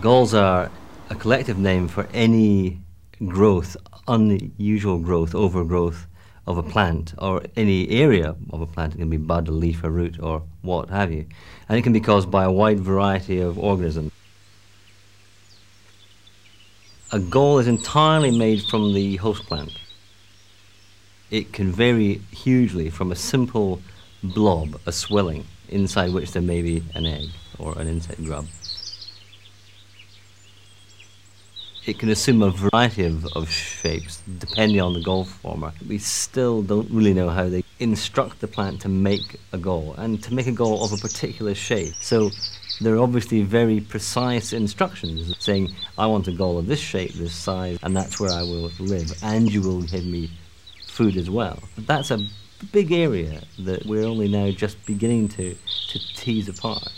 Galls are a collective name for any growth, unusual growth, overgrowth of a plant or any area of a plant. It can be bud, a leaf, a root, or what have you. And it can be caused by a wide variety of organisms. A gall is entirely made from the host plant. It can vary hugely from a simple blob, a swelling, inside which there may be an egg or an insect grub. It can assume a variety of, of shapes depending on the gall former. We still don't really know how they instruct the plant to make a gall and to make a gall of a particular shape. So there are obviously very precise instructions saying, I want a gall of this shape, this size, and that's where I will live, and you will give me food as well. But that's a big area that we're only now just beginning to, to tease apart.